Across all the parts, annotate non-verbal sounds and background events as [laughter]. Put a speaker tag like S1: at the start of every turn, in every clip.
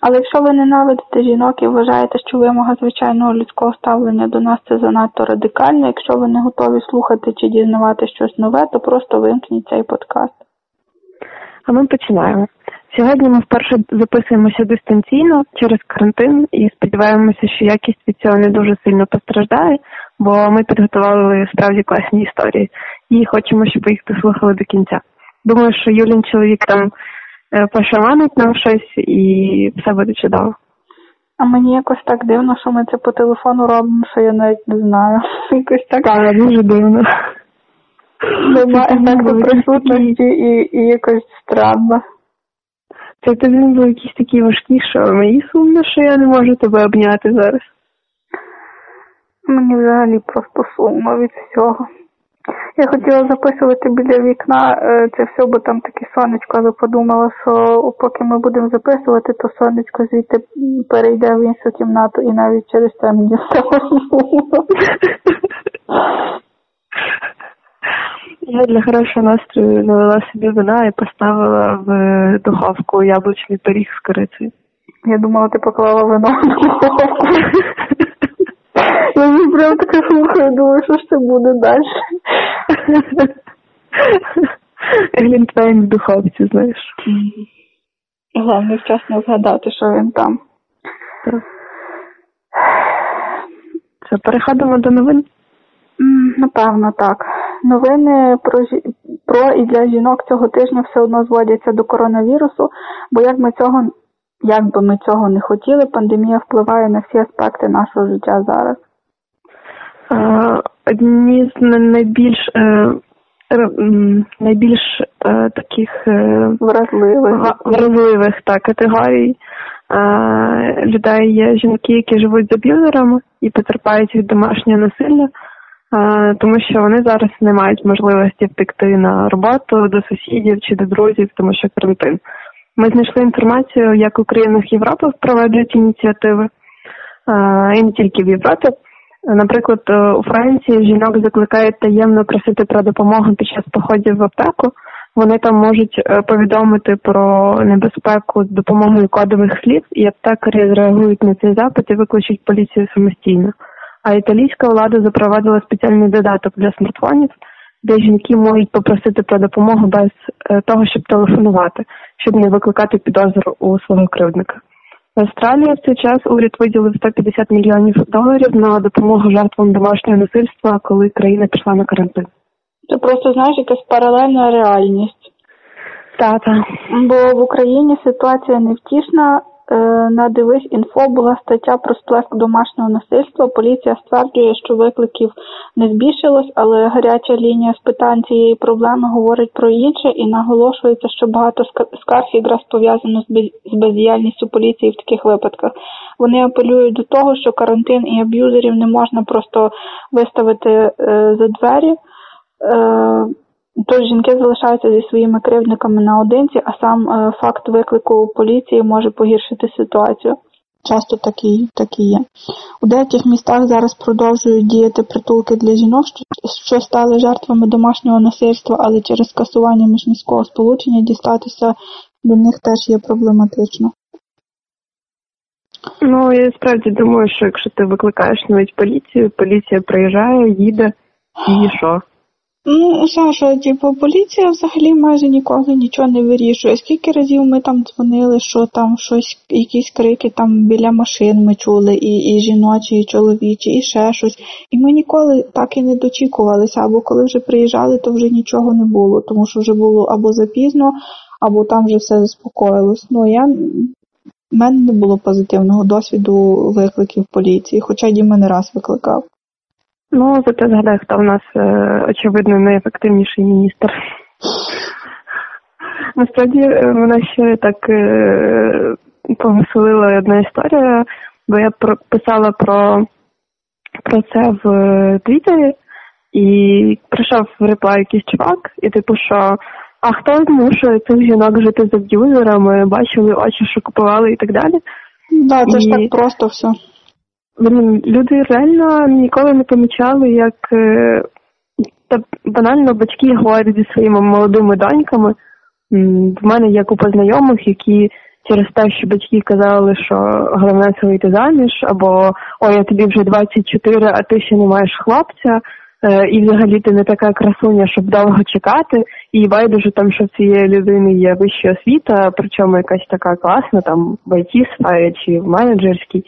S1: Але якщо ви ненавидите жінок і вважаєте, що вимога звичайного людського ставлення до нас це занадто радикально, якщо ви не готові слухати чи дізнавати щось нове, то просто вимкніть цей подкаст.
S2: А ми починаємо. Сьогодні ми вперше записуємося дистанційно через карантин і сподіваємося, що якість від цього не дуже сильно постраждає, бо ми підготували справді класні історії і хочемо, щоб ви їх дослухали до кінця. Думаю, що Юлін чоловік там пошаманить нам щось і все буде чудово.
S1: А мені якось так дивно, що ми це по телефону робимо, що я навіть не знаю. [laughs] Якось так
S2: Так, дуже дивно.
S1: немає ефекту присутності і, і якось странно.
S2: Це тобі був якийсь такий важкий, що мені сумно, що я не можу тебе обняти зараз.
S1: Мені взагалі просто сумно від всього. Я хотіла записувати біля вікна е, це все, бо там таке сонечко, але подумала, що поки ми будемо записувати, то сонечко звідти перейде в іншу кімнату і навіть через це мені стало.
S2: Я для хорошого настрою налила собі вина і поставила в е, духовку яблучний пиріг з корицею.
S1: Я думала, ти поклала вино в духовку. [laughs] Я вже прям таке слухаю, думаю, що ж це буде далі.
S2: Глінтвейн в духовці, знаєш.
S1: Головне вчасно згадати, що він там.
S2: Це переходимо до новин.
S1: Напевно, так. Новини про жі- про і для жінок цього тижня все одно зводяться до коронавірусу, бо як ми цього як би ми цього не хотіли, пандемія впливає на всі аспекти нашого життя зараз.
S2: Одні з найбільш е, найбільш е, таких е,
S1: Вразливих.
S2: вразливих та категорій людей є жінки, які живуть з аб'юзерами і потерпають від домашнього насилля, тому що вони зараз не мають можливості втекти на роботу до сусідів чи до друзів, тому що карантин. Ми знайшли інформацію, як у країнах Європи впроваджують ініціативи, і не тільки в Європі. Наприклад, е, у Франції жінок закликають таємно просити про допомогу під час походів в аптеку. Вони там можуть е, повідомити про небезпеку з допомогою кодових слів, і аптекарі зреагують на цей запит і викличуть поліцію самостійно. А італійська влада запровадила спеціальний додаток для смартфонів, де жінки можуть попросити про допомогу без е, того, щоб телефонувати, щоб не викликати підозру у свого кривдника. В Австралії в цей час уряд виділив 150 мільйонів доларів на допомогу жертвам домашнього насильства, коли країна пішла на карантин.
S1: Це просто знаєш якась паралельна реальність.
S2: Та-та.
S1: Бо в Україні ситуація невтішна. Е, На дивись інфо була стаття про сплеск домашнього насильства. Поліція стверджує, що викликів не збільшилось, але гаряча лінія з питань цієї проблеми говорить про інше і наголошується, що багато ска- скарг якраз пов'язано з бездіяльністю поліції в таких випадках. Вони апелюють до того, що карантин і аб'юзерів не можна просто виставити е, за двері. Тож жінки залишаються зі своїми кривдниками наодинці, а сам е, факт виклику поліції може погіршити ситуацію. Часто так і, так і є. У деяких містах зараз продовжують діяти притулки для жінок, що стали жертвами домашнього насильства, але через скасування міжміського сполучення дістатися до них теж є проблематично.
S2: Ну я справді думаю, що якщо ти викликаєш навіть поліцію, поліція приїжджає, їде і що?
S1: Ну, Саша, типу, поліція взагалі майже ніколи нічого не вирішує. Скільки разів ми там дзвонили, що там щось, якісь крики там біля машин ми чули, і, і жіночі, і чоловічі, і ще щось. І ми ніколи так і не дочікувалися, або коли вже приїжджали, то вже нічого не було, тому що вже було або запізно, або там вже все заспокоїлось. Ну, я в мене не було позитивного досвіду викликів поліції, хоча Діма не раз викликав.
S2: Ну, зате згадай, хто в нас е, очевидно найефективніший міністр. Насправді е, мене ще так е, повеселила одна історія, бо я писала про про це в Твіттері, і прийшов в реплай якийсь чувак, і типу, що а хто змушує цих жінок жити з аб'юзерами, бачили очі, що купували і так далі.
S1: Да, це і... ж так просто все.
S2: Блін, люди реально ніколи не помічали, як е, та банально батьки говорять зі своїми молодими доньками. В мене є купа знайомих, які через те, що батьки казали, що головне це вийти заміж, або ой, я тобі вже 24, а ти ще не маєш хлопця, е, і взагалі ти не така красуня, щоб довго чекати, і байдуже там, що в цієї людини є вища освіта, причому якась така класна, там в IT сфері чи в менеджерській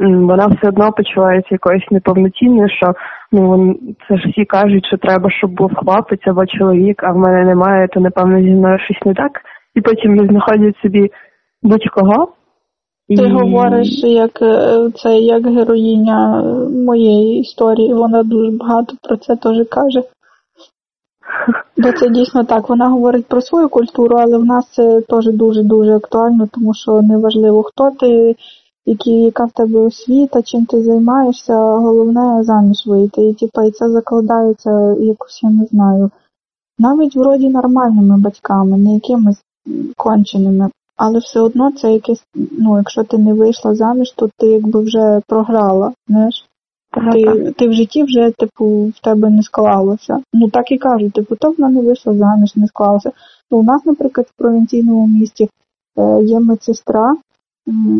S2: вона все одно почувається якоюсь неповноцінною, що ну це ж всі кажуть, що треба, щоб був хлопець або чоловік, а в мене немає, то напевно зі мною щось не так. І потім не знаходять собі будь-кого.
S1: І... Ти говориш, як е, це як героїня моєї історії, вона дуже багато про це теж каже. [laughs] Бо це дійсно так. Вона говорить про свою культуру, але в нас це теж дуже-дуже актуально, тому що неважливо, хто ти, яка в тебе освіта, чим ти займаєшся, головне заміж вийти. І типа, і це закладається якось, я не знаю, навіть вроді нормальними батьками, не якимись конченими. Але все одно це якесь, ну, якщо ти не вийшла заміж, то ти якби вже програла, знаєш? Ти ти в житті вже, типу, в тебе не склалося. Ну так і кажуть, типу, то вона не вийшла заміж, не склалося. Ну, У нас, наприклад, в провінційному місті е, є медсестра,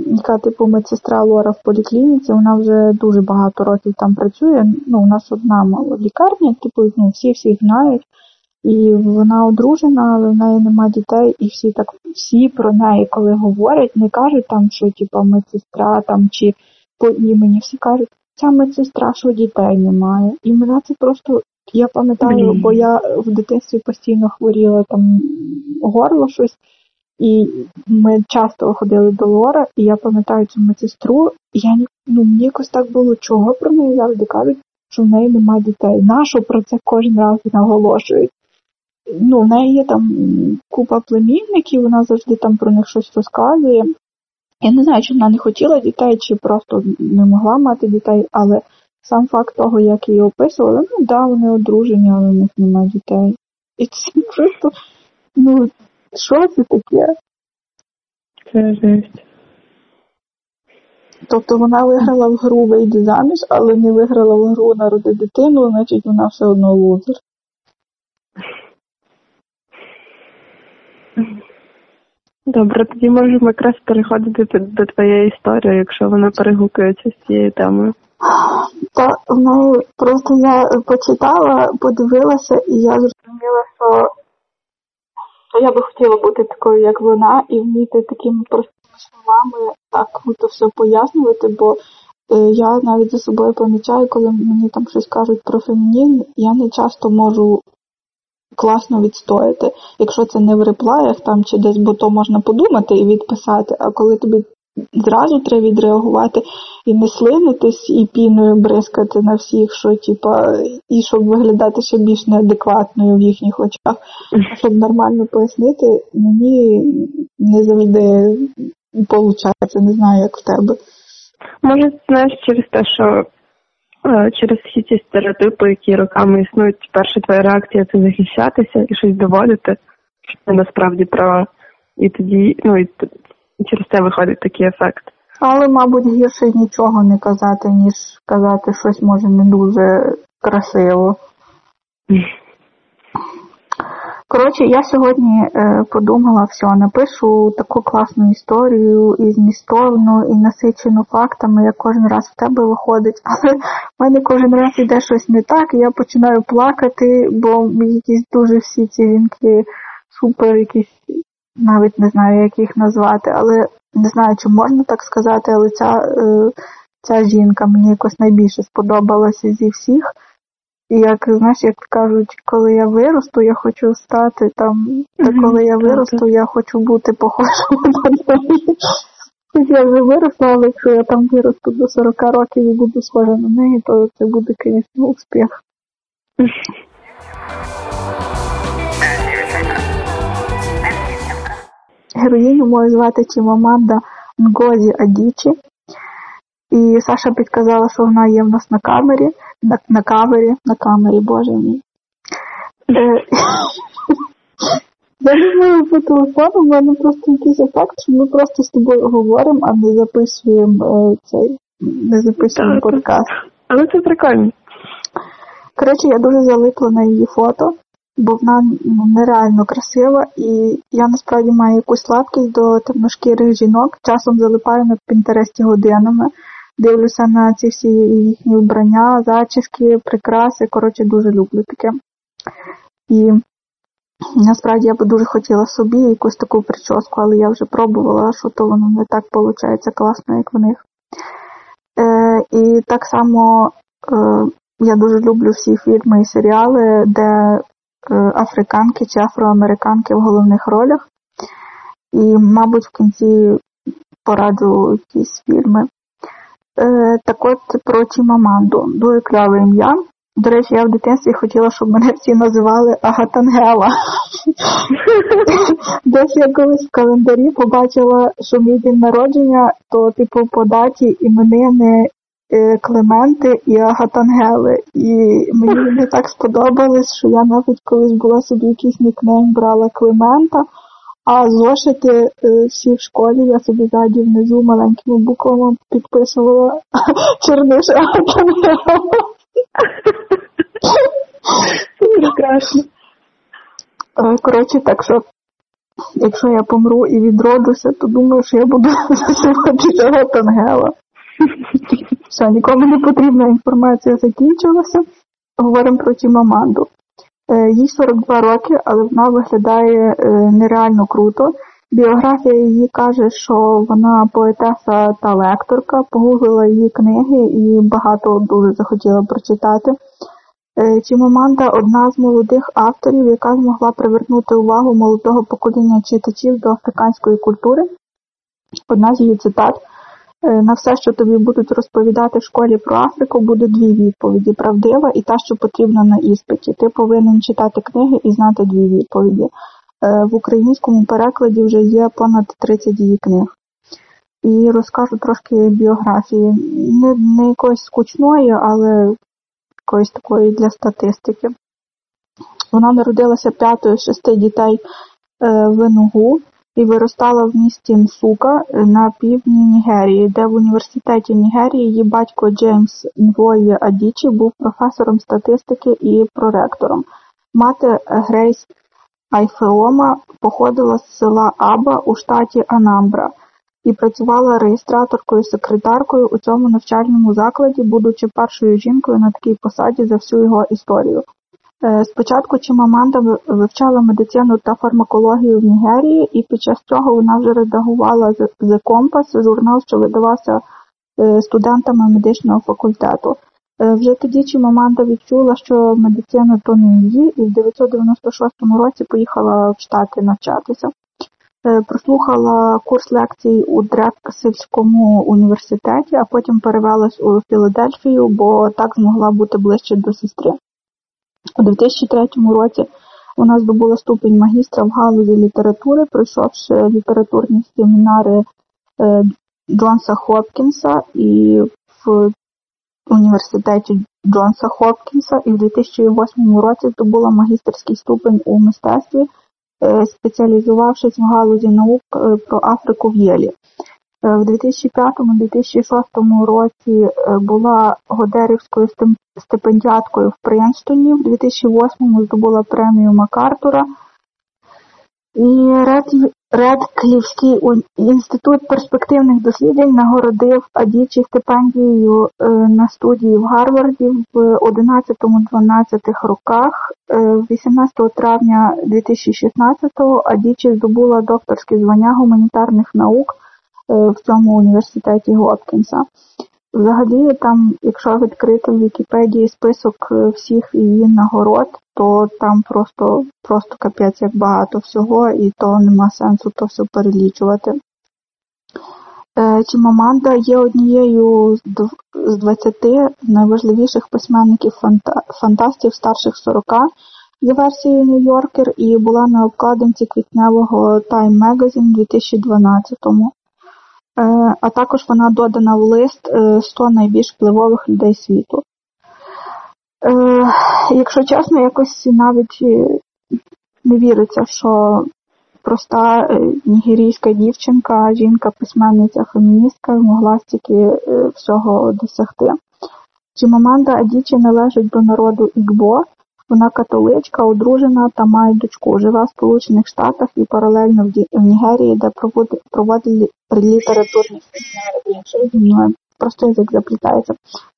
S1: яка типу медсестра Лора в поліклініці, вона вже дуже багато років там працює. Ну, у нас одна лікарня, типу, ну, всі всіх знають. І вона одружена, але в неї нема дітей, і всі так всі про неї, коли говорять, не кажуть там, що типу, медсестра там чи по імені. Всі кажуть, ця медсестра, що дітей немає. І мене це просто я пам'ятаю, бо я в дитинстві постійно хворіла там горло щось. І ми часто ходили до Лора, і я пам'ятаю цю медсестру, і я ну, мені якось так було, чого про неї завжди кажуть, що в неї немає дітей. Нащо про це кожен раз наголошують? Ну, в неї є там купа племінників, вона завжди там про них щось розказує. Я не знаю, чи вона не хотіла дітей, чи просто не могла мати дітей, але сам факт того, як її описували, ну да, вони одружені, але в них немає дітей. І це [laughs] просто, ну, що це таке?
S2: Це жесть.
S1: Тобто вона виграла в гру вийди заміж, але не виграла в гру народи дитину, значить вона все одно лузер.
S2: Добре, тоді можемо якраз переходити до твоєї історії, якщо вона перегукується з цією темою.
S1: Та неї просто я почитала, подивилася, і я зрозуміла, що я би хотіла бути такою, як вона, і вміти такими простими словами так круто все пояснювати, бо е, я навіть за собою помічаю, коли мені там щось кажуть про фемінізм, я не часто можу класно відстояти, якщо це не в реплаях там чи десь, бо то можна подумати і відписати, а коли тобі зразу треба відреагувати і не слинитись, і піною бризкати на всіх, що типа, і щоб виглядати ще більш неадекватною в їхніх очах, щоб нормально пояснити, мені не завжди виходить, не знаю, як в тебе.
S2: Може, знаєш, через те, що е, через всі ці стереотипи, які роками існують, перша твоя реакція це захищатися і щось доводити, що ти насправді права. І тоді, ну і через це виходить такий ефект.
S1: Але, мабуть, гірше нічого не казати, ніж казати щось може не дуже красиво. Коротше, я сьогодні е, подумала, все, напишу таку класну історію і змістовну, і насичену фактами, як кожен раз в тебе виходить. [laughs] Але в мене кожен раз іде щось не так, і я починаю плакати, бо якісь дуже всі ці жінки супер, якісь навіть не знаю, як їх назвати, але не знаю, чи можна так сказати, але ця е, ця жінка мені якось найбільше сподобалася зі всіх. І як знаєш, як кажуть, коли я виросту, я хочу стати там, та коли я виросту, я хочу бути похожою на неї. Я вже виросла, але якщо я там виросту до 40 років і буду схожа на неї, то це буде, звісно, успіх. [laughs] Героїню мою звати Чимаманда Нгозі Адічі. І Саша підказала, що вона є в нас на камері, на, на кавері, на камері, боже мій. Е, [laughs] я знаю по телефону, в мене просто якийсь ефект, що ми просто з тобою говоримо, а не записуємо е, цей, не записуємо подкаст.
S2: Але це прикольно.
S1: Коротше, я дуже залипла на її фото, бо вона ну, нереально красива, і я насправді маю якусь слабкість до темношкірих жінок. Часом залипаю на Пінтересті годинами, дивлюся на ці всі їхні вбрання, зачіски, прикраси. Коротше, дуже люблю таке. І насправді я би дуже хотіла собі якусь таку прическу, але я вже пробувала, що то воно не так виходить класно, як в них. Е, і так само е, я дуже люблю всі фільми і серіали, де африканки чи афроамериканки в головних ролях. І, мабуть, в кінці пораджу якісь фільми. Е, так от про Чімаманду. Дуже кльове ім'я. До речі, я в дитинстві хотіла, щоб мене всі називали Агатангела. [laughs] Десь я колись в календарі побачила, що мій день народження, то, типу, по даті іменини е, Клементи і Агатангели. І мені [laughs] вони так сподобались, що я навіть колись була собі якийсь нікнейм брала Клемента, а зошити е, всі в школі я собі ззаді внизу маленькими буквами підписувала [laughs] Черниш Агатангела.
S2: Прекрасно.
S1: Е, Коротше, так що, якщо я помру і відроджуся, то думаю, що я буду [laughs] називати Агатангела. Все, нікому не потрібна інформація закінчилася. Говоримо про Чімаманду. Е, Їй 42 роки, але вона виглядає е, нереально круто. Біографія її каже, що вона поетеса та лекторка, погуглила її книги і багато дуже захотіла прочитати. Е, Чімаманда одна з молодих авторів, яка змогла привернути увагу молодого покоління читачів до африканської культури. Одна з її цитат. Е, На все, що тобі будуть розповідати в школі про Африку, буде дві відповіді: правдива і та, що потрібна на іспиті. Ти повинен читати книги і знати дві відповіді. Е, В українському перекладі вже є понад 30 її книг. І розкажу трошки біографії. Не, не якоїсь скучної, але якоїсь такої для статистики. Вона народилася п'ятою з шести дітей е, в Енугу і виростала в місті Нсука е, на півдні Нігерії, де в університеті Нігерії її батько Джеймс Нвої Адічі був професором статистики і проректором. Мати Грейс Айфеома походила з села Аба у штаті Анамбра і працювала реєстраторкою-секретаркою у цьому навчальному закладі, будучи першою жінкою на такій посаді за всю його історію. Е, Спочатку Чимаманда вивчала медицину та фармакологію в Нігерії, і під час цього вона вже редагувала The- Compass, журнал, що видавався е, студентами медичного факультету. Е, Вже тоді Чимаманда відчула, що медицина то не її, і в 996 році поїхала в Штати навчатися. Прослухала курс лекцій у Дрексельському університеті, а потім перевелась у Філадельфію, бо так змогла бути ближче до сестри. У 2003 році вона здобула ступінь магістра в галузі літератури, пройшовши літературні семінари е, Джонса Хопкінса і в університеті Джонса Хопкінса, і в 2008 році здобула магістерський ступень у мистецтві, е, спеціалізувавшись в галузі наук е, про Африку в Єлі. Е, В 2005-2006 році е, була Годерівською стипендіаткою в Принстоні, в 2008 здобула премію Макартура. І Ред- Редклівський інститут перспективних досліджень нагородив Адічі стипендією е, на студії в Гарварді в 11-12 роках. Е, 18 травня 2016 Адічі здобула докторське звання гуманітарних наук в цьому університеті Гопкінса. Взагалі, там, якщо відкрити в Вікіпедії список е, всіх її нагород, то там просто, просто капець як багато всього, і то нема сенсу то все перелічувати. Е, Чимаманда є однією з дв- 20 найважливіших письменників фанта- фантастів старших 40 за версією Нью-Йоркер і була на обкладинці квітневого Time Magazine у 2012-му. А також вона додана в лист 100 найбільш впливових людей світу. Якщо чесно, якось навіть не віриться, що проста нігерійська дівчинка, жінка-письменниця, феміністка могла стільки всього досягти. Чимаманда Адічі належить до народу Ікбо, вона католичка, одружена та має дочку. Живе в Сполучених Штатах і паралельно в Нігерії, де проводить літературні семінари. Просто язик заплітається.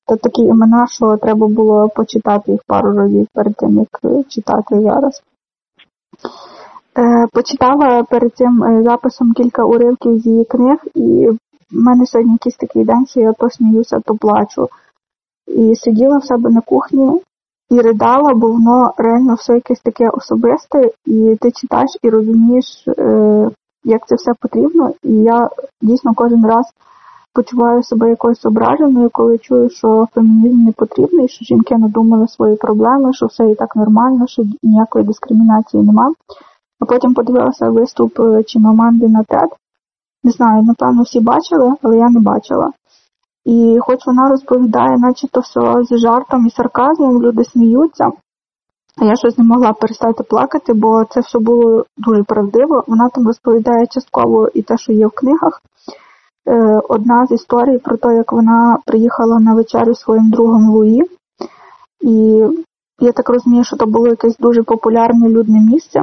S1: Та такі імена, що треба було почитати їх пару разів перед тим, як читати зараз. Е, почитала перед цим е, записом кілька уривків з її книг, і в мене сьогодні якийсь такий день, що я то сміюся, то плачу. І сиділа в себе на кухні і ридала, бо воно реально все якесь таке особисте, і ти читаєш і розумієш, е, як це все потрібно. І я дійсно кожен раз почуваю себе якоюсь ображеною, коли чую, що фемінізм не потрібний, що жінки надумали свої проблеми, що все і так нормально, що ніякої дискримінації нема. А потім подивилася виступ е, Чимаманди на TED. Не знаю, напевно, всі бачили, але я не бачила. І хоч вона розповідає, наче то все з жартом і сарказмом, люди сміються, а я щось не могла перестати плакати, бо це все було дуже правдиво. Вона там розповідає частково і те, що є в книгах. Е, одна з історій про те, як вона приїхала на вечерю своїм другом Луї. І я так розумію, що то було якесь дуже популярне людне місце.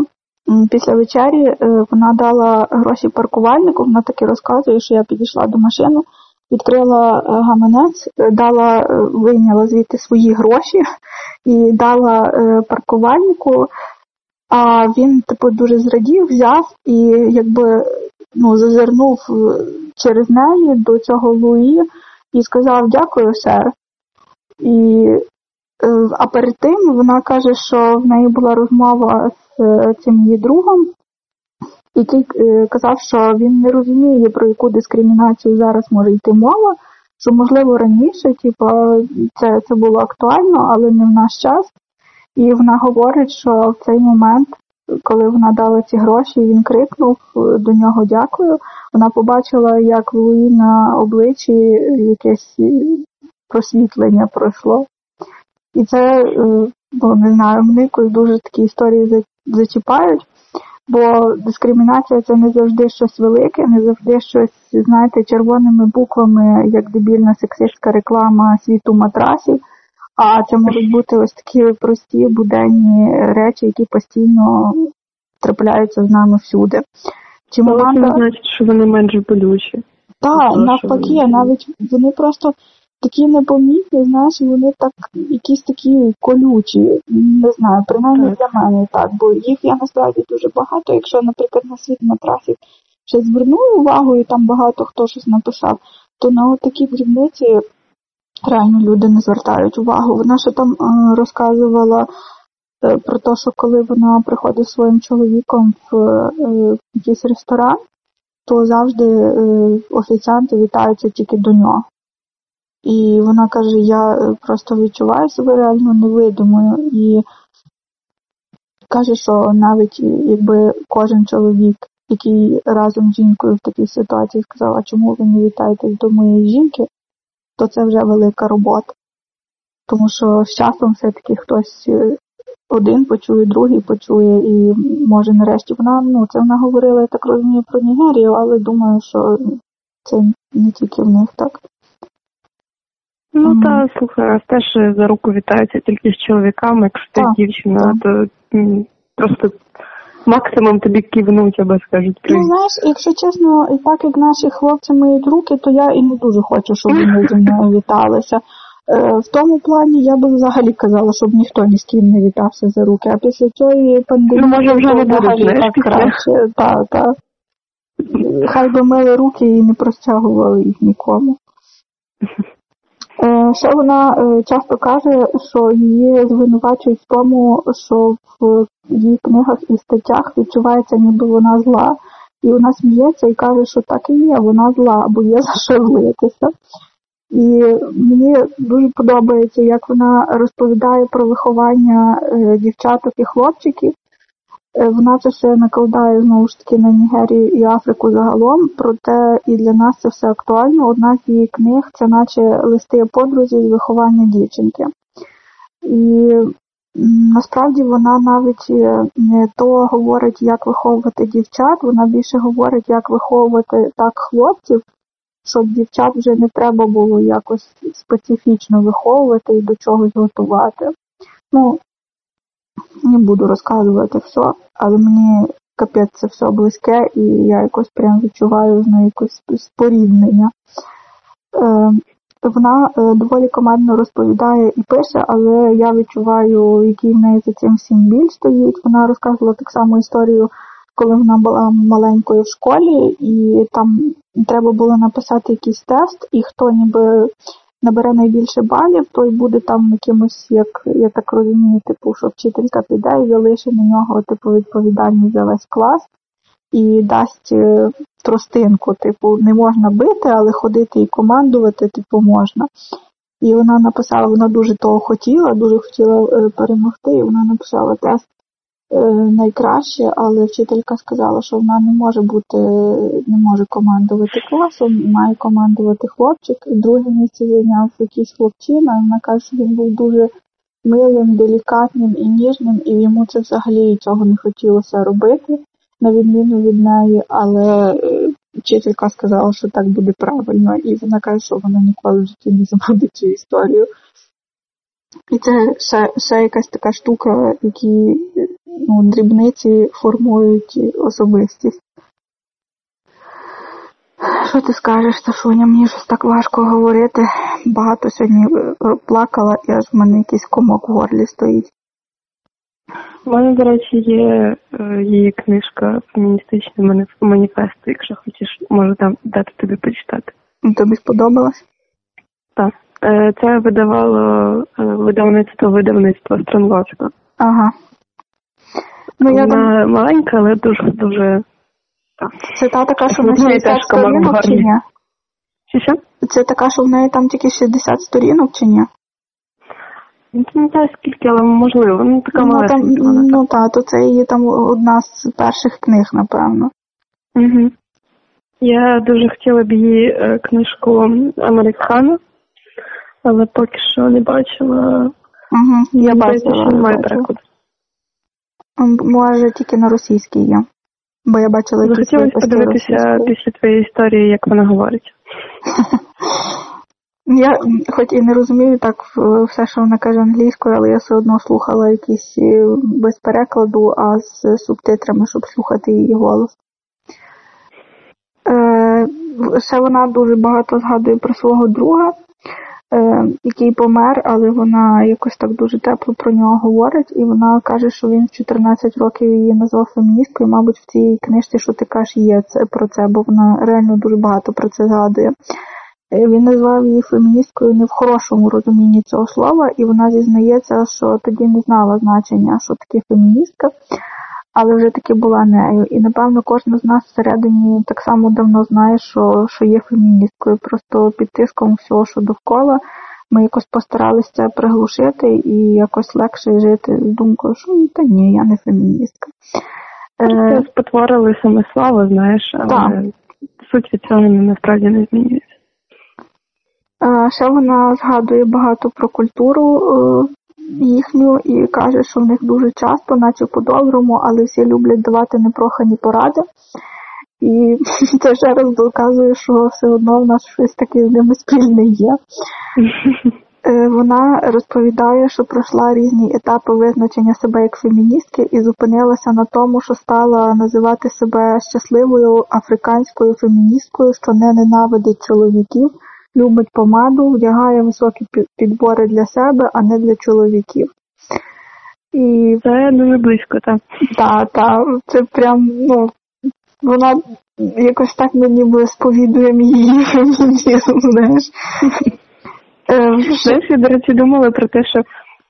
S1: Після вечері е, вона дала гроші паркувальнику, вона таки розказує, що я підійшла до машини відкрила е, гаманець, е, дала, е, вийняла звідти свої гроші і дала паркувальнику. А він, типу, дуже зрадів, взяв і якби ну, зазирнув через неї до цього Луї і сказав Дякую, сер. І, А перед тим вона каже, що в неї була розмова з цим її другом, який е, казав, що він не розуміє, про яку дискримінацію зараз може йти мова, що, можливо, раніше типу, це, це було актуально, але не в наш час. І вона говорить, що в цей момент, коли вона дала ці гроші, він крикнув до нього дякую. Вона побачила, як в Луї на обличчі якесь просвітлення пройшло. І це, е, ну, не знаю, мене дуже такі історії зачіпають. Бо дискримінація це не завжди щось велике, не завжди щось, знаєте, червоними буквами, як дебільна сексистська реклама світу матрасів. А це можуть бути ось такі прості буденні речі, які постійно трапляються з нами всюди.
S2: Чи Це не значить, що вони менш болючі.
S1: Так, навпаки, навіть вони просто такі непомітні, знаєш, вони так якісь такі колючі, не знаю, принаймні для мене так, бо їх я насправді дуже багато. Якщо, наприклад, на світ матрасів ще звернули увагу, і там багато хто щось написав, то на такі дрібниці реально люди не звертають увагу. Вона ще там е, розказувала. Е, про те, що коли вона приходить своїм чоловіком в е, якийсь ресторан, то завжди офіціанти вітаються тільки до нього. І вона каже: я е, просто відчуваю себе реально невидимою. І каже, що навіть е, якби кожен чоловік, який разом з жінкою в такій ситуації сказав, а чому ви не вітаєтесь до моєї жінки, то це вже велика робота. Тому що з часом все-таки хтось е, один почує, другий почує, і може нарешті вона, ну це вона говорила, я так розумію, про Нігерію, але думаю, що це не тільки в них так.
S2: Ну mm. та слухай, раз теж за руку вітаються тільки з чоловіками, якщо ти дівчина, то просто максимум тобі кивнуть або скажуть
S1: привіт. Ну знаєш, якщо чесно, і так як наші хлопці миють руки, то я і не дуже хочу, щоб вони зі мною віталися. Е, в тому плані я би взагалі казала, щоб ніхто ні з ким не вітався за руки, а після цієї пандемії
S2: ну, може, вже не взагалі
S1: так краще. Так, так. Хай би мили руки і не простягували їх нікому. [laughs] Е, ще вона е, часто каже, що її звинувачують в тому, що в її книгах і статтях відчувається, ніби вона зла. І вона сміється і каже, що так і є, вона зла, бо є за що злитися. І мені дуже подобається, як вона розповідає про виховання е, дівчаток і хлопчиків. Е, вона це все накладає знову ж таки на Нігерію і Африку загалом, проте і для нас це все актуально. Одна з її книг це наче листи подрузі з виховання дівчинки. І насправді вона навіть е, не то говорить, як виховувати дівчат, вона більше говорить, як виховувати так хлопців, щоб дівчат вже не треба було якось специфічно виховувати і до чогось готувати. Ну, не буду розказувати все, але мені капець це все близьке, і я якось прям відчуваю з нею якось споріднення. Е, вона е, доволі командно розповідає і пише, але я відчуваю, який в неї за цим всім біль стоїть. Вона розказувала так само історію, коли вона була маленькою в школі, і там треба було написати якийсь тест, і хто ніби набере найбільше балів, той буде там якимось, як я так розумію, типу, що вчителька піде і залишить на нього типу відповідальність за весь клас і дасть е, тростинку, типу, не можна бити, але ходити і командувати, типу, можна. І вона написала, вона дуже того хотіла, дуже хотіла е, перемогти, і вона написала тест найкраще, але вчителька сказала, що вона не може бути, не може командувати класом, має командувати хлопчик. Друге місце зайняв якийсь хлопчина, вона каже, що він був дуже милим, делікатним і ніжним, і йому це взагалі цього не хотілося робити на відміну від неї, але е, вчителька сказала, що так буде правильно, і вона каже, що вона ніколи в житті не забуде цю історію. І це ще, ще якась така штука, які дрібниці формують особистість. Що ти скажеш, Сашуня? Мені щось так важко говорити. Багато сьогодні е, плакала, і аж в мене якийсь комок в горлі стоїть.
S2: У мене, до речі, є е, її книжка феміністичний маніфест, якщо хочеш, можу там дати тобі почитати.
S1: Тобі сподобалось?
S2: Так. Е, це видавало е, видавництво видавництво Стронлочка.
S1: Ага.
S2: Ну, Вона там... маленька, але дуже дуже. Так.
S1: Це та така, що на 60 сторінок чи ні?
S2: Чи що?
S1: Це така, що в неї там тільки 60 сторінок чи ні?
S2: Не пам'ятаю скільки, але можливо. Ну, така ну, там,
S1: Ну так, то це її там одна з перших книг, напевно.
S2: Угу. Я дуже хотіла б її е, книжку Американа, але поки що не бачила.
S1: Угу, Я бачила.
S2: що немає перекладу.
S1: Може, тільки на російській є. Бо я бачила якісь
S2: Захотілося подивитися після твоєї історії, як вона говорить. [laughs]
S1: Я хоч і не розумію так все, що вона каже англійською, але я все одно слухала якісь е, без перекладу, а з субтитрами, щоб слухати її голос. Е, Ще вона дуже багато згадує про свого друга, е, який помер, але вона якось так дуже тепло про нього говорить, і вона каже, що він в 14 років її назвав феміністкою. Мабуть, в цій книжці, що ти кажеш, є це про це, бо вона реально дуже багато про це згадує. Е, він назвав її феміністкою не в хорошому розумінні цього слова, і вона зізнається, що тоді не знала значення, що таке феміністка, але вже таки була нею. І напевно кожна з нас всередині так само давно знає, що що є феміністкою. Просто під тиском всього, що довкола, ми якось постаралися це приглушити і якось легше жити з думкою, що ну, та ні, я не феміністка.
S2: Е, спотворили саме славу, знаєш, але так. суть від цього насправді не змінюється.
S1: Ще вона згадує багато про культуру е, їхню і каже, що в них дуже часто, наче по-доброму, але всі люблять давати непрохані поради. І [laughs] це ще раз доказує, що все одно в нас щось таке з ними спільне є. [laughs] Е, вона розповідає, що пройшла різні етапи визначення себе як феміністки і зупинилася на тому, що стала називати себе щасливою африканською феміністкою, що не ненавидить чоловіків любить помаду, вдягає високі підбори для себе, а не для чоловіків.
S2: І це дуже близько, так.
S1: Так, так. Це прям, ну, вона якось так мені ніби сповідує її [laughs] фемінізм, знаєш.
S2: Е, знаєш, я, до речі, думала про те, що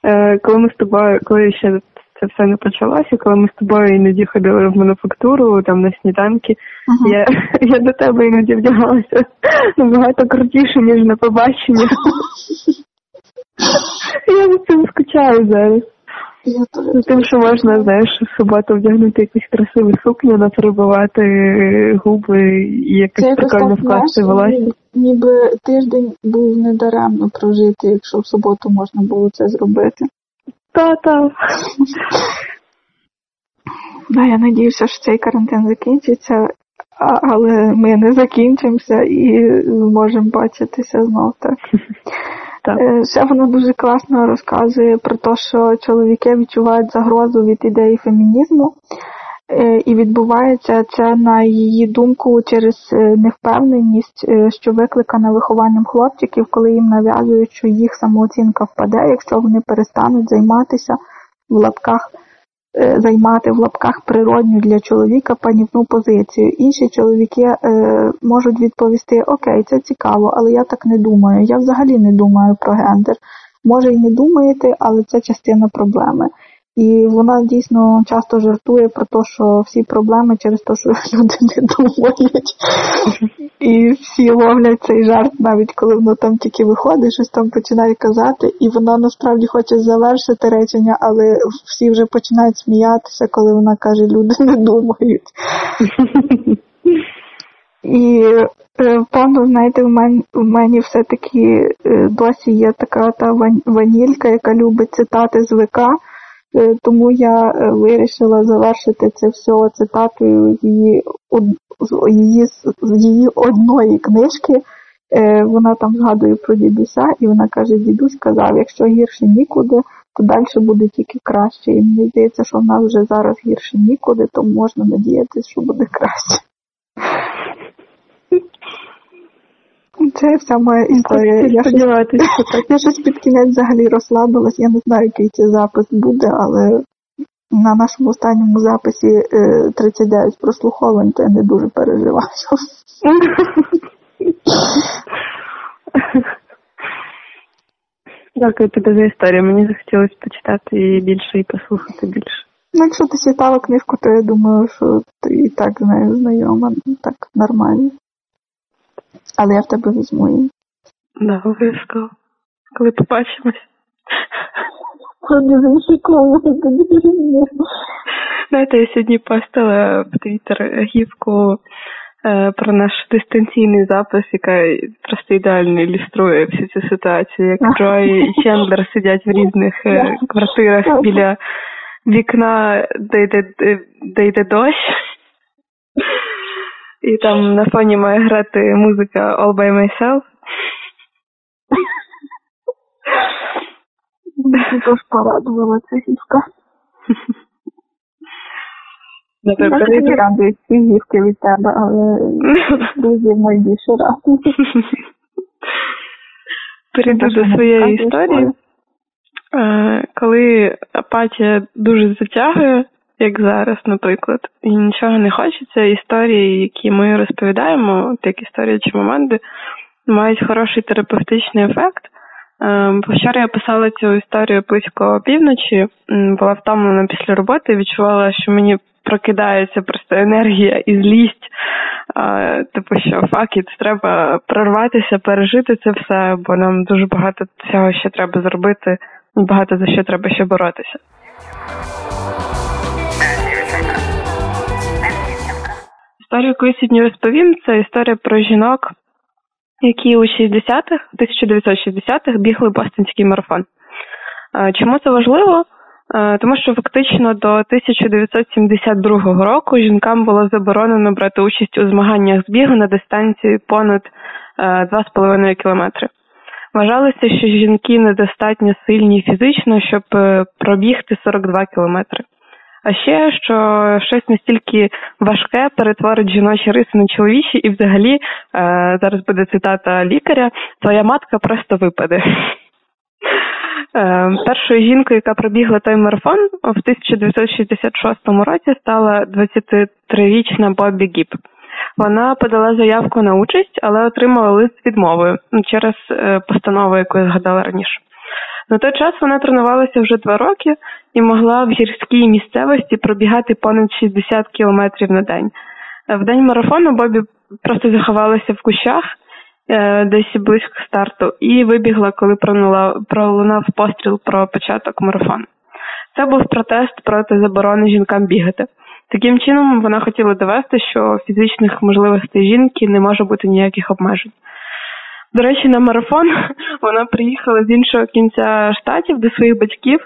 S2: е, коли ми з тобою, коли ще це все не почалося, коли ми з тобою іноді ходили в мануфактуру, там на сніданки, ага. я [laughs] я до тебе іноді вдягалася набагато крутіше, ніж на побачення. [laughs] Я за цим скучаю зараз. Ну, Тим, що можна, знаєш, в суботу вдягнути якусь красиву сукню, нафарбувати губи і якось Це прикольно вкласти волосся.
S1: Ніби тиждень був недаремно прожити, якщо в суботу можна було це зробити.
S2: Та-та.
S1: Да, я надіюся, що цей карантин закінчиться, але ми не закінчимося і зможемо бачитися знов так. Так. Е, ще вона дуже класно розказує про те, що чоловіки відчувають загрозу від ідеї фемінізму, і відбувається це на її думку через е, невпевненість, що викликана вихованням хлопчиків, коли їм нав'язують, що їх самооцінка впаде, якщо вони перестануть займатися в лапках Е, займати в лапках природню для чоловіка панівну позицію. Інші чоловіки е, можуть відповісти: Окей, це цікаво, але я так не думаю. Я взагалі не думаю про гендер. Може і не думаєте, але це частина проблеми. І вона дійсно часто жартує про те, що всі проблеми через те, що [laughs] люди не думають. І всі ловлять цей жарт, навіть коли воно там тільки виходить, щось там починає казати, і вона насправді хоче завершити речення, але всі вже починають сміятися, коли вона каже, люди не думають. І е, певно, знаєте, в мене в мені все-таки е, досі є така та ванілька, яка любить цитати з ВК. Е, тому я е, вирішила завершити це все цитатою її її, її одної книжки. Е, вона там згадує про дідуся, і вона каже: дідусь казав, якщо гірше нікуди, то далі буде тільки краще. І мені здається, що в нас вже зараз гірше нікуди, то можна надіятися, що буде краще. Це вся моя історія. Я щось, [laughs] я щось під кінець взагалі розслабилась. Я не знаю, який це запис буде, але на нашому останньому записі 39 е, прослуховань, то я не дуже переживаю. [laughs]
S2: Дякую тобі за історію. Мені захотілося почитати її більше і послухати більше.
S1: Ну, якщо ти читала книжку, то я думаю, що ти і так з нею знайома, так нормально. Але я в тебе візьму її.
S2: Да, обов'язково. Коли побачимось. Знаєте, я сьогодні постила в Твіттер гівку е, про наш дистанційний запис, яка просто ідеально ілюструє всю цю ситуацію. Як Джой і Чендлер сидять в різних е, квартирах біля вікна, де йде, де йде дощ. І там на фоні має грати музика All by Myself.
S1: Мені теж порадувала ця гівка.
S2: Я
S1: не радують ці гівки від тебе, але друзі мої більше радують.
S2: Перейду до своєї історії. Е, коли апатія дуже затягує, як зараз, наприклад, і нічого не хочеться. Історії, які ми розповідаємо, як історія чи моменти, мають хороший терапевтичний ефект. Ем, вчора я писала цю історію близько півночі, була втомлена після роботи, відчувала, що мені прокидається просто енергія і злість. Типу, що факіт, треба прорватися, пережити це все, бо нам дуже багато всього ще треба зробити, багато за що треба ще боротися. Історію, яку я сьогодні розповім, це історія про жінок, які у 60-х, 1960-х бігли Бостонський марафон. Чому це важливо? Тому що фактично до 1972 року жінкам було заборонено брати участь у змаганнях з бігу на дистанції понад 2,5 кілометри. Вважалося, що жінки недостатньо сильні фізично, щоб е, пробігти 42 кілометри. А ще що щось настільки важке перетворить жіночі риси на чоловічі, і взагалі е, зараз буде цитата лікаря: твоя матка просто випаде. Е, першою жінкою, яка пробігла той марафон в 1966 році, стала 23-річна Бобі Гіп. Вона подала заявку на участь, але отримала лист відмовою через е, постанову, яку я згадала раніше. На той час вона тренувалася вже два роки і могла в гірській місцевості пробігати понад 60 кілометрів на день. В день марафону Бобі просто заховалася в кущах е, десь близько старту і вибігла, коли пролунав постріл про початок марафону. Це був протест проти заборони жінкам бігати. Таким чином вона хотіла довести, що фізичних можливостей жінки не може бути ніяких обмежень. До речі, на марафон [laughs] вона приїхала з іншого кінця штатів до своїх батьків.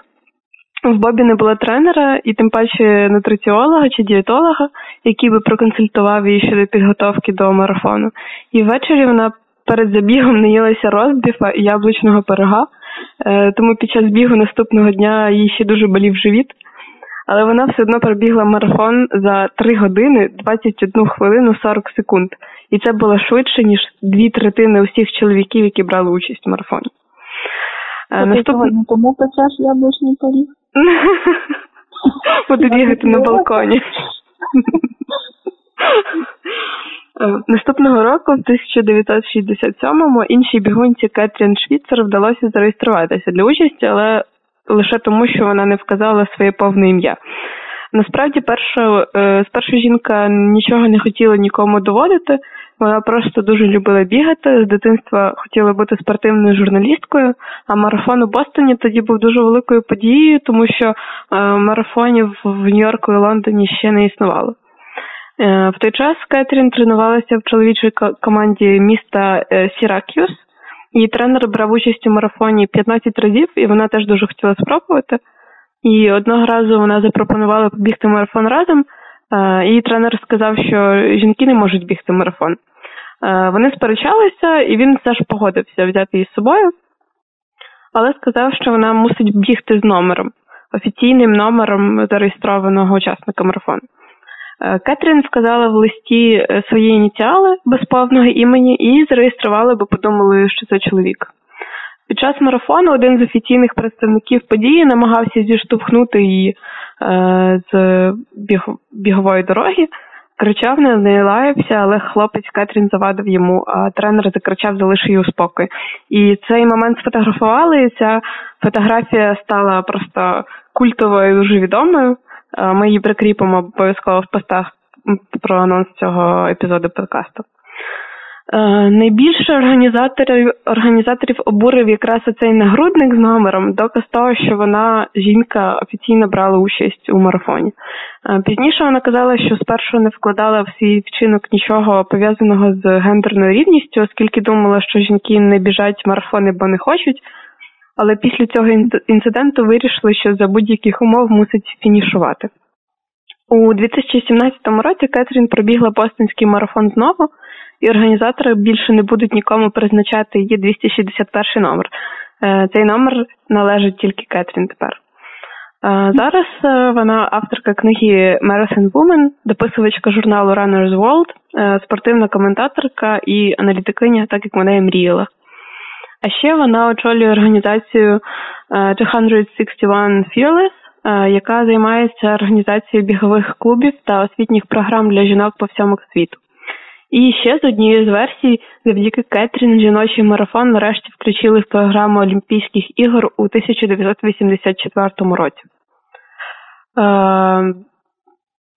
S2: В Бобі не було тренера і тим паче нутриціолога чи дієтолога, який би проконсультував її щодо підготовки до марафону. І ввечері вона перед забігом наїлася розбіфа і яблучного пирога, е, тому під час бігу наступного дня їй ще дуже болів живіт. Але вона все одно пробігла марафон за 3 години 21 хвилину 40 секунд. І це було швидше, ніж дві третини усіх чоловіків, які брали участь в марафоні.
S1: Е, Наступ... сьогодні тому печеш яблучний пиріг?
S2: Буду бігати на балконі. [laughs] Е, наступного року, в 1967-му, іншій бігунці Кетрін Швіцер вдалося зареєструватися для участі, але лише тому, що вона не вказала своє повне ім'я. Насправді, перша е, спершу жінка нічого не хотіла нікому доводити. Вона просто дуже любила бігати. З дитинства хотіла бути спортивною журналісткою. А марафон у Бостоні тоді був дуже великою подією, тому що е, марафонів в Нью-Йорку і Лондоні ще не існувало. Е, в той час Кетрін тренувалася в чоловічій команді міста Сіракіус. Її тренер брав участь у марафоні 15 разів, і вона теж дуже хотіла спробувати. І одного разу вона запропонувала побігти марафон разом. Її тренер сказав, що жінки не можуть бігти марафон. Вони сперечалися, і він все ж погодився взяти її з собою, але сказав, що вона мусить бігти з номером, офіційним номером зареєстрованого учасника марафону. Кетрін сказала в листі е, свої ініціали без повного імені і зареєструвала, бо подумали, що це чоловік. Під час марафону один з офіційних представників події намагався зіштовхнути її е, з біг, бігової дороги, кричав на неї лаявся, але хлопець Кетрін завадив йому, а тренер закричав Залиши її у спокій. І цей момент сфотографували, і ця фотографія стала просто культовою, дуже відомою. Е, ми її прикріпимо обов'язково в постах про анонс цього епізоду подкасту. Е, найбільше організаторів організаторів обурив якраз оцей нагрудник з номером, доказ того, що вона жінка офіційно брала участь у марафоні. Е, пізніше вона казала, що спершу не вкладала в свій вчинок нічого пов'язаного з гендерною рівністю, оскільки думала, що жінки не біжать марафони, бо не хочуть. Але після цього інциденту вирішили, що за будь-яких умов мусить фінішувати. У 2017 році Кетрін пробігла Бостонський марафон знову і організатори більше не будуть нікому призначати її 261 номер. Е, цей номер належить тільки Кетрін тепер. Е, зараз е, вона авторка книги Marathon Woman, дописувачка журналу Runner's World, спортивна коментаторка і аналітикиня, так як вона і мріяла. А ще вона очолює організацію 261 Fearless, яка займається організацією бігових клубів та освітніх програм для жінок по всьому світу. І ще з однією з версій, завдяки Кетрін, жіночий марафон нарешті включили в програму Олімпійських ігор у 1984 році. Е,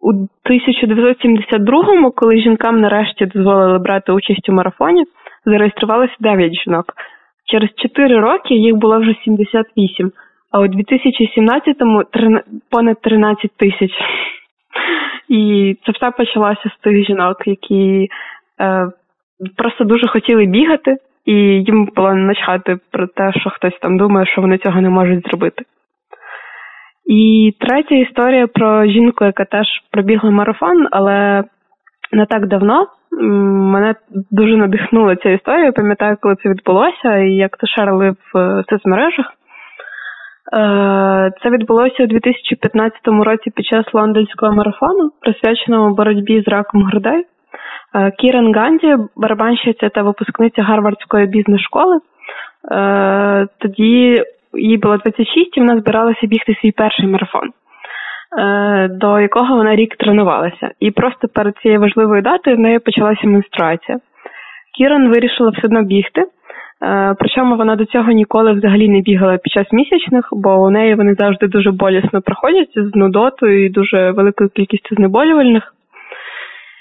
S2: у 1972-му, коли жінкам нарешті дозволили брати участь у марафоні, зареєструвалося 9 жінок. Через 4 роки їх було вже 78, а у 2017-му понад 13 тисяч. І це все почалося з тих жінок, які е, просто дуже хотіли бігати, і їм було начхати про те, що хтось там думає, що вони цього не можуть зробити. І третя історія про жінку, яка теж пробігла марафон, але не так давно. Мене дуже надихнула ця історія. Пам'ятаю, коли це відбулося, і як то шарили в соцмережах. Е, це відбулося у 2015 році під час лондонського марафону, присвяченого боротьбі з раком грудей. Е, Кірен Ганді, барабанщиця та випускниця Гарвардської бізнес-школи. Е, тоді їй було 26 і вона збиралася бігти свій перший марафон, до якого вона рік тренувалася. І просто перед цією важливою датою в неї почалася менструація. Кірен вирішила все одно бігти. Е, причому вона до цього ніколи взагалі не бігала під час місячних, бо у неї вони завжди дуже болісно проходять з нудотою і дуже великою кількістю знеболювальних.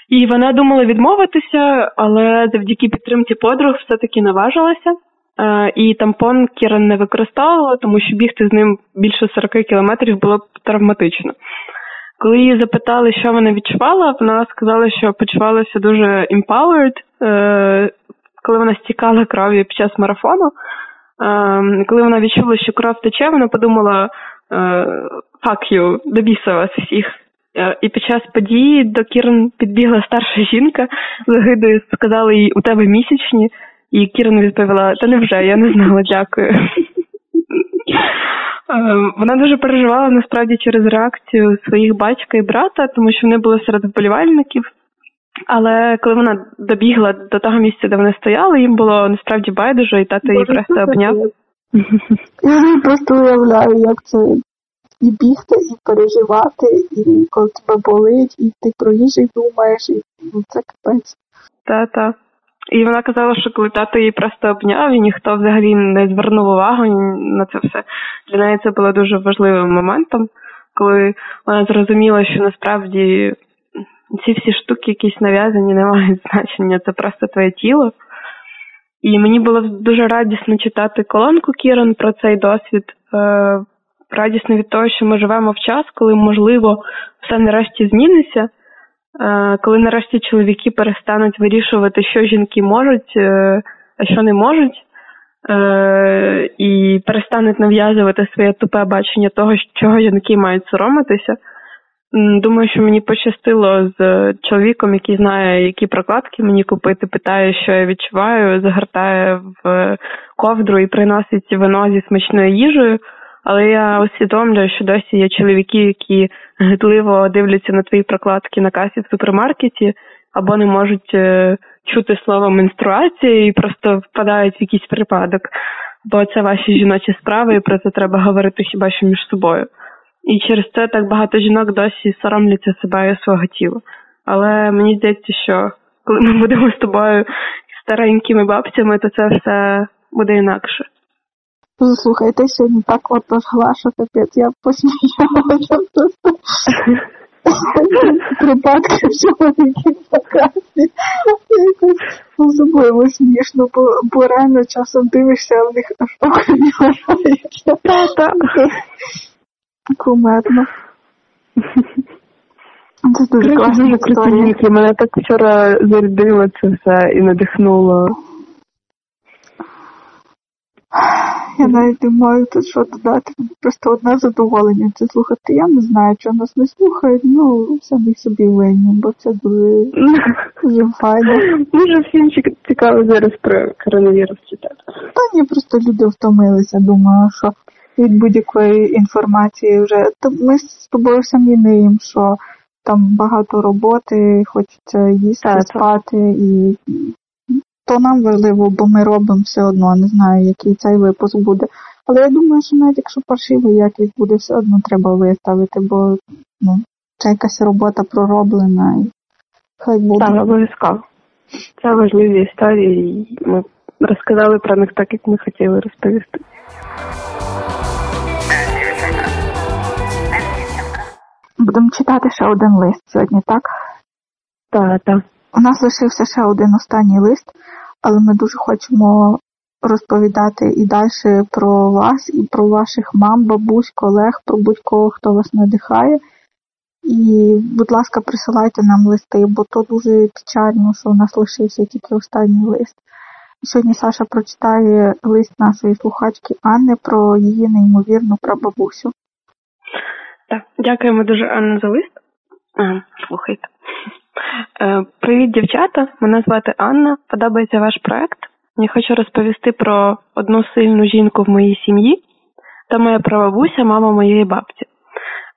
S2: І вона думала відмовитися, але завдяки підтримці подруг все-таки наважилася. Е, і тампон Кірен не використовувала, тому що бігти з ним більше 40 кілометрів було б травматично. Коли її запитали, що вона відчувала, вона сказала, що почувалася дуже empowered, е, коли вона стікала кров'ю під час марафону. Е, коли вона відчула, що кров тече, вона подумала fuck you, добійся вас всіх. І під час події до Кірен підбігла старша жінка з огидою, сказала їй, у тебе місячні. І Кірен відповіла: Та невже, я не знала, дякую. Ем, вона дуже переживала насправді через реакцію своїх батька і брата, тому що вони були серед вболівальників. Але коли вона добігла до того місця, де вони стояли, їм було насправді байдуже, і тато її просто обняв. [laughs]
S1: Я просто уявляю, як це і бігти, і переживати, і коли тебе болить, і ти про їжі думаєш, і ну, це капець.
S2: Та-та. І вона казала, що коли тато її просто обняв, і ніхто взагалі не звернув увагу на це все. Для неї це було дуже важливим моментом, коли вона зрозуміла, що насправді ці всі штуки, якісь нав'язані, не мають [laughs] значення, це просто твоє тіло. І мені було дуже радісно читати колонку Кірон про цей досвід. Е, радісно від того, що ми живемо в час, коли, можливо, все нарешті зміниться. Е, коли нарешті чоловіки перестануть вирішувати, що жінки можуть, е, а що не можуть, е, і перестануть нав'язувати своє тупе бачення того, чого жінки мають соромитися. Думаю, що мені пощастило з чоловіком, який знає, які прокладки мені купити, питає, що я відчуваю, загортає в ковдру і приносить вино зі смачною їжею. Але я усвідомлюю, що досі є чоловіки, які гидливо дивляться на твої прокладки на касі в супермаркеті, або не можуть е, чути слово менструація і просто впадають в якийсь припадок. Бо це ваші жіночі справи, і про це треба говорити хіба що між собою. І через це так багато жінок досі соромляться себе і свого тіла. Але мені здається, що коли ми будемо з тобою старенькими бабцями, то це все буде інакше.
S1: Слухай, ти сьогодні так от пожгла, що капець, я посміялася просто. Припадки чоловіків показі. Особливо смішно, бо, бо реально часом дивишся, а в них аж окремі. Кумедно. Це дуже класна історія.
S2: Мене так вчора зарядило це все і надихнуло.
S1: Я навіть не маю тут що додати. Просто одне задоволення це слухати. Я не знаю, що нас не слухають, ну самі собі винні, бо це дуже дуже файно.
S2: Дуже всім цікаво зараз про коронавірус читати.
S1: Та ні, просто люди втомилися, думаю, що від будь-якої інформації вже то ми з тобою самі ниємо, що там багато роботи, хочеться їсти, так, спати і то нам важливо, бо ми робимо все одно, не знаю, який цей випуск буде. Але я думаю, що навіть якщо паршивий якийсь буде, все одно треба виставити, бо ну, це якась робота пророблена і хай буде.
S2: Так, обов'язково. Це важливі історії, і ми розказали про них так, як ми хотіли розповісти.
S1: Будемо читати ще один лист сьогодні, так?
S2: Так, так.
S1: У нас лишився ще один останній лист, але ми дуже хочемо розповідати і далі про вас, і про ваших мам, бабусь, колег, про будь-кого, хто вас надихає. І, будь ласка, присилайте нам листи, бо то дуже печально, що у нас лишився тільки останній лист. Сьогодні Саша прочитає лист нашої слухачки Анни про її неймовірну прабабусю.
S2: Так, дякуємо дуже Анна за лист. Слухайте. Е, привіт, дівчата! Мене звати Анна. Подобається ваш проект. Я хочу розповісти про одну сильну жінку в моїй сім'ї та моя прабабуся, мама моєї бабці.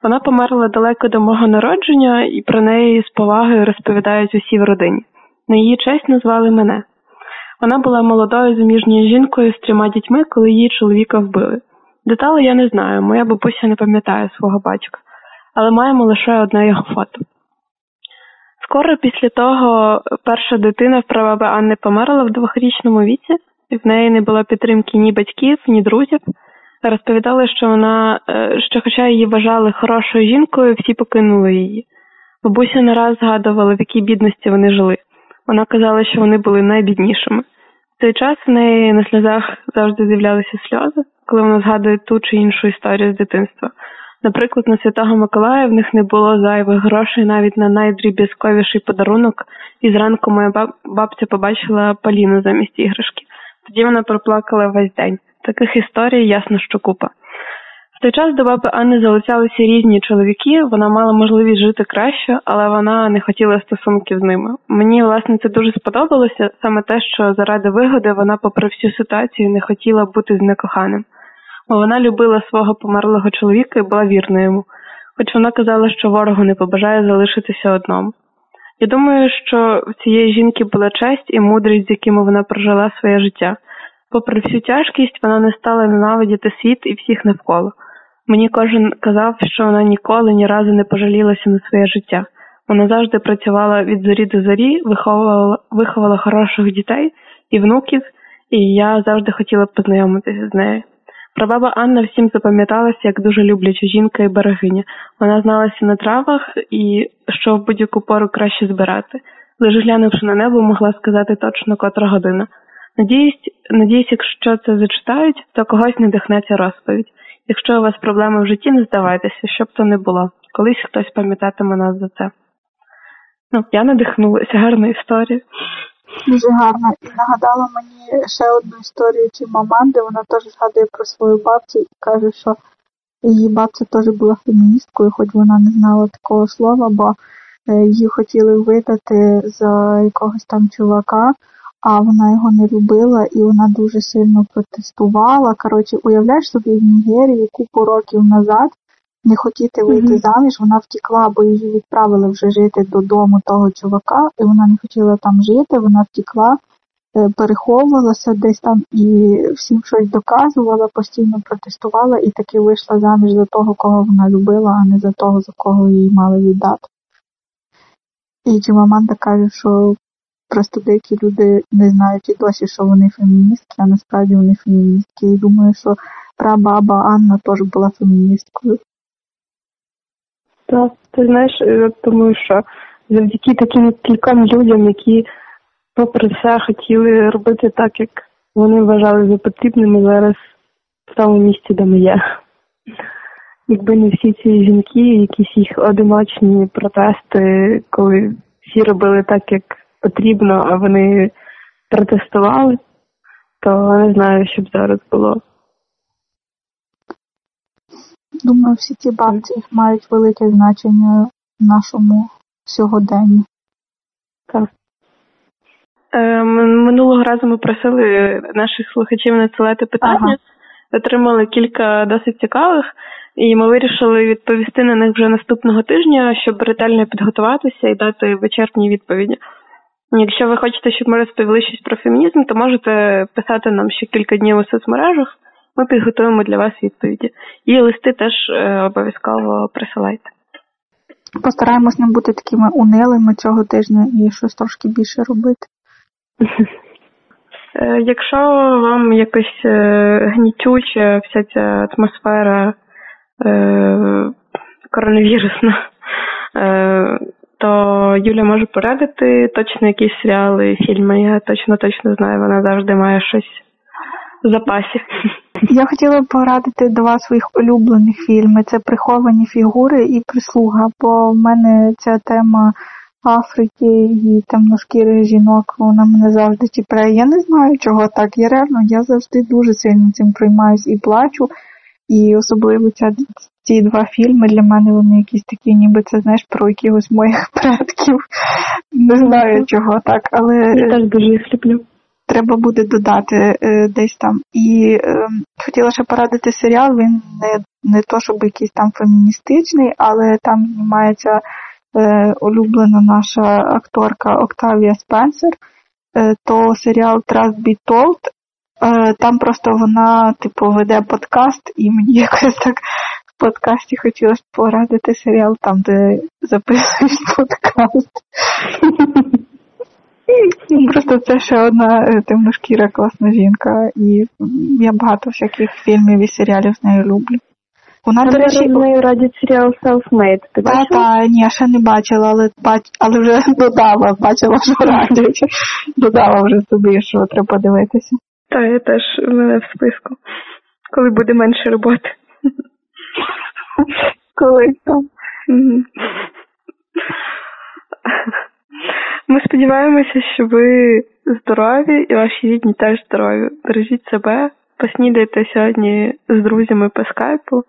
S2: Вона померла далеко до мого народження, і про неї з повагою розповідають усі в родині. На її честь назвали мене. Вона була молодою заміжньою жінкою з трьома дітьми, коли її чоловіка вбили. Деталі я не знаю, моя бабуся не пам'ятає свого батька, але маємо лише одне його фото. Скоро після того перша дитина в прабаби Анни померла в двохрічному віці, і в неї не було підтримки ні батьків, ні друзів. Розповідали, що вона, е, що, хоча її вважали хорошою жінкою, всі покинули її. Бабуся не раз згадувала, в якій бідності вони жили. Вона казала, що вони були найбіднішими. В той час в неї на сльозах завжди з'являлися сльози, коли вона згадує ту чи іншу історію з дитинства. Наприклад, на Святого Миколая в них не було зайвих грошей навіть на найдріб'язковіший подарунок, і зранку моя бабця побачила Поліну замість іграшки. Тоді вона проплакала весь день. Таких історій ясно, що купа. В той час до баби Анни залицялися різні чоловіки, вона мала можливість жити краще, але вона не хотіла стосунків з ними. Мені, власне, це дуже сподобалося, саме те, що заради вигоди вона, попри всю ситуацію, не хотіла бути з некоханим. Бо вона любила свого померлого чоловіка і була вірна йому, хоч вона казала, що ворогу не побажає залишитися одному. Я думаю, що в цієї жінки була честь і мудрість, з якими вона прожила своє життя. Попри всю тяжкість, вона не стала ненавидіти світ і всіх навколо. Мені кожен казав, що вона ніколи ні разу не пожалілася на своє життя. Вона завжди працювала від зорі до зорі, виховувала виховала хороших дітей і внуків, і я завжди хотіла познайомитися з нею. Прабаба Анна всім запам'яталася як дуже любляча жінка і берегиня. Вона зналася на травах і що в будь-яку пору краще збирати. Лише глянувши на небо, могла сказати точно котра година. Надіюсь, надіюсь, якщо це зачитають, то когось не дихнеться розповідь. Якщо у вас проблеми в житті, не здавайтеся, щоб то не було. Колись хтось пам'ятатиме нас за це. Ну, я надихнулася, гарна історія.
S1: Дуже гарно. І нагадала мені ще одну історію маман, де вона теж згадує про свою бабцю і каже, що її бабця теж була феміністкою, хоч вона не знала такого слова, бо е, її хотіли видати за якогось там чувака, а вона його не любила і вона дуже сильно протестувала. Коротше, уявляєш собі в Нігерії купу років назад не хотіти вийти mm-hmm. заміж, вона втікла, бо її відправили вже жити додому того чувака, і вона не хотіла там жити, вона втікла, е, переховувалася десь там і всім щось доказувала, постійно протестувала і таки вийшла заміж за того, кого вона любила, а не за того, за кого її мали віддати. І Чимаманда каже, що просто деякі люди не знають і досі, що вони феміністки, а насправді вони феміністки. І думаю, що прабаба Анна теж була феміністкою.
S2: Так, ти знаєш, я думаю, що завдяки таким кільком людям, які, попри все, хотіли робити так, як вони вважали за потрібними зараз в тому місці, де ми є. Якби не всі ці жінки, якісь їх одиночні протести, коли всі робили так, як потрібно, а вони протестували, то не знаю, що б зараз було.
S1: Думаю, всі ці бабці мають велике значення в нашому сьогоденні.
S2: Так. Е, минулого разу ми просили наших слухачів надсилати питання, ага. отримали кілька досить цікавих, і ми вирішили відповісти на них вже наступного тижня, щоб ретельно підготуватися і дати вичерпні відповіді. Якщо ви хочете, щоб ми розповіли щось про фемінізм, то можете писати нам ще кілька днів у соцмережах. Ми підготуємо для вас відповіді. І листи теж е, обов'язково присилайте.
S1: Постараємось не бути такими унилими цього тижня і щось трошки більше робити.
S2: Е, якщо вам якось е, гнітюча вся ця атмосфера коронавірусна, то Юля може порадити точно якісь серіали, фільми. Я точно точно знаю, вона завжди має щось в запасі.
S1: Я хотіла б порадити до вас своїх улюблених фільмів. Це приховані фігури і прислуга, бо в мене ця тема Африки і темношкірих жінок, вона мене завжди чіпляє. Я не знаю, чого так. Я реально я завжди дуже сильно цим приймаюсь і плачу. І особливо ця, ці два фільми для мене вони якісь такі, ніби це знаєш про якихось моїх предків. Не знаю чого так, але
S2: я теж дуже їх люблю
S1: треба буде додати е, десь там. І е, хотіла ще порадити серіал. Він не не то, щоб якийсь там феміністичний, але там знімається е, улюблена наша акторка Октавія Спенсер. Е, то серіал Trust Be Told. Е, там просто вона, типу, веде подкаст, і мені [laughs] якось так в подкасті хотілося порадити серіал там, де записуєш [laughs] подкаст. Просто це ще одна е, темношкіра класна жінка, і я багато всяких фільмів і серіалів з нею люблю. Вона, до речі,
S2: нею радять серіал Self-Made. Ти
S1: та, та, ні, ще не бачила, але бач, але вже [laughs] додала, бачила, що радять. Додала вже собі, що треба подивитися.
S2: Та, я теж в мене в списку. Коли буде менше роботи.
S1: Колись там.
S2: Ми сподіваємося, що ви здорові і ваші рідні теж здорові. Бережіть себе, поснідайте сьогодні з друзями по скайпу,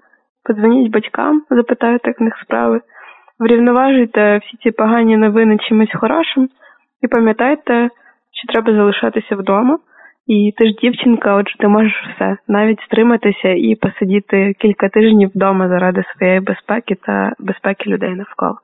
S2: подзвоніть батькам, запитайте, в них справи. Врівноважуйте всі ці погані новини чимось хорошим і пам'ятайте, що треба залишатися вдома. І ти ж дівчинка, отже, ти можеш все, навіть стриматися і посидіти кілька тижнів вдома заради своєї безпеки та безпеки людей навколо.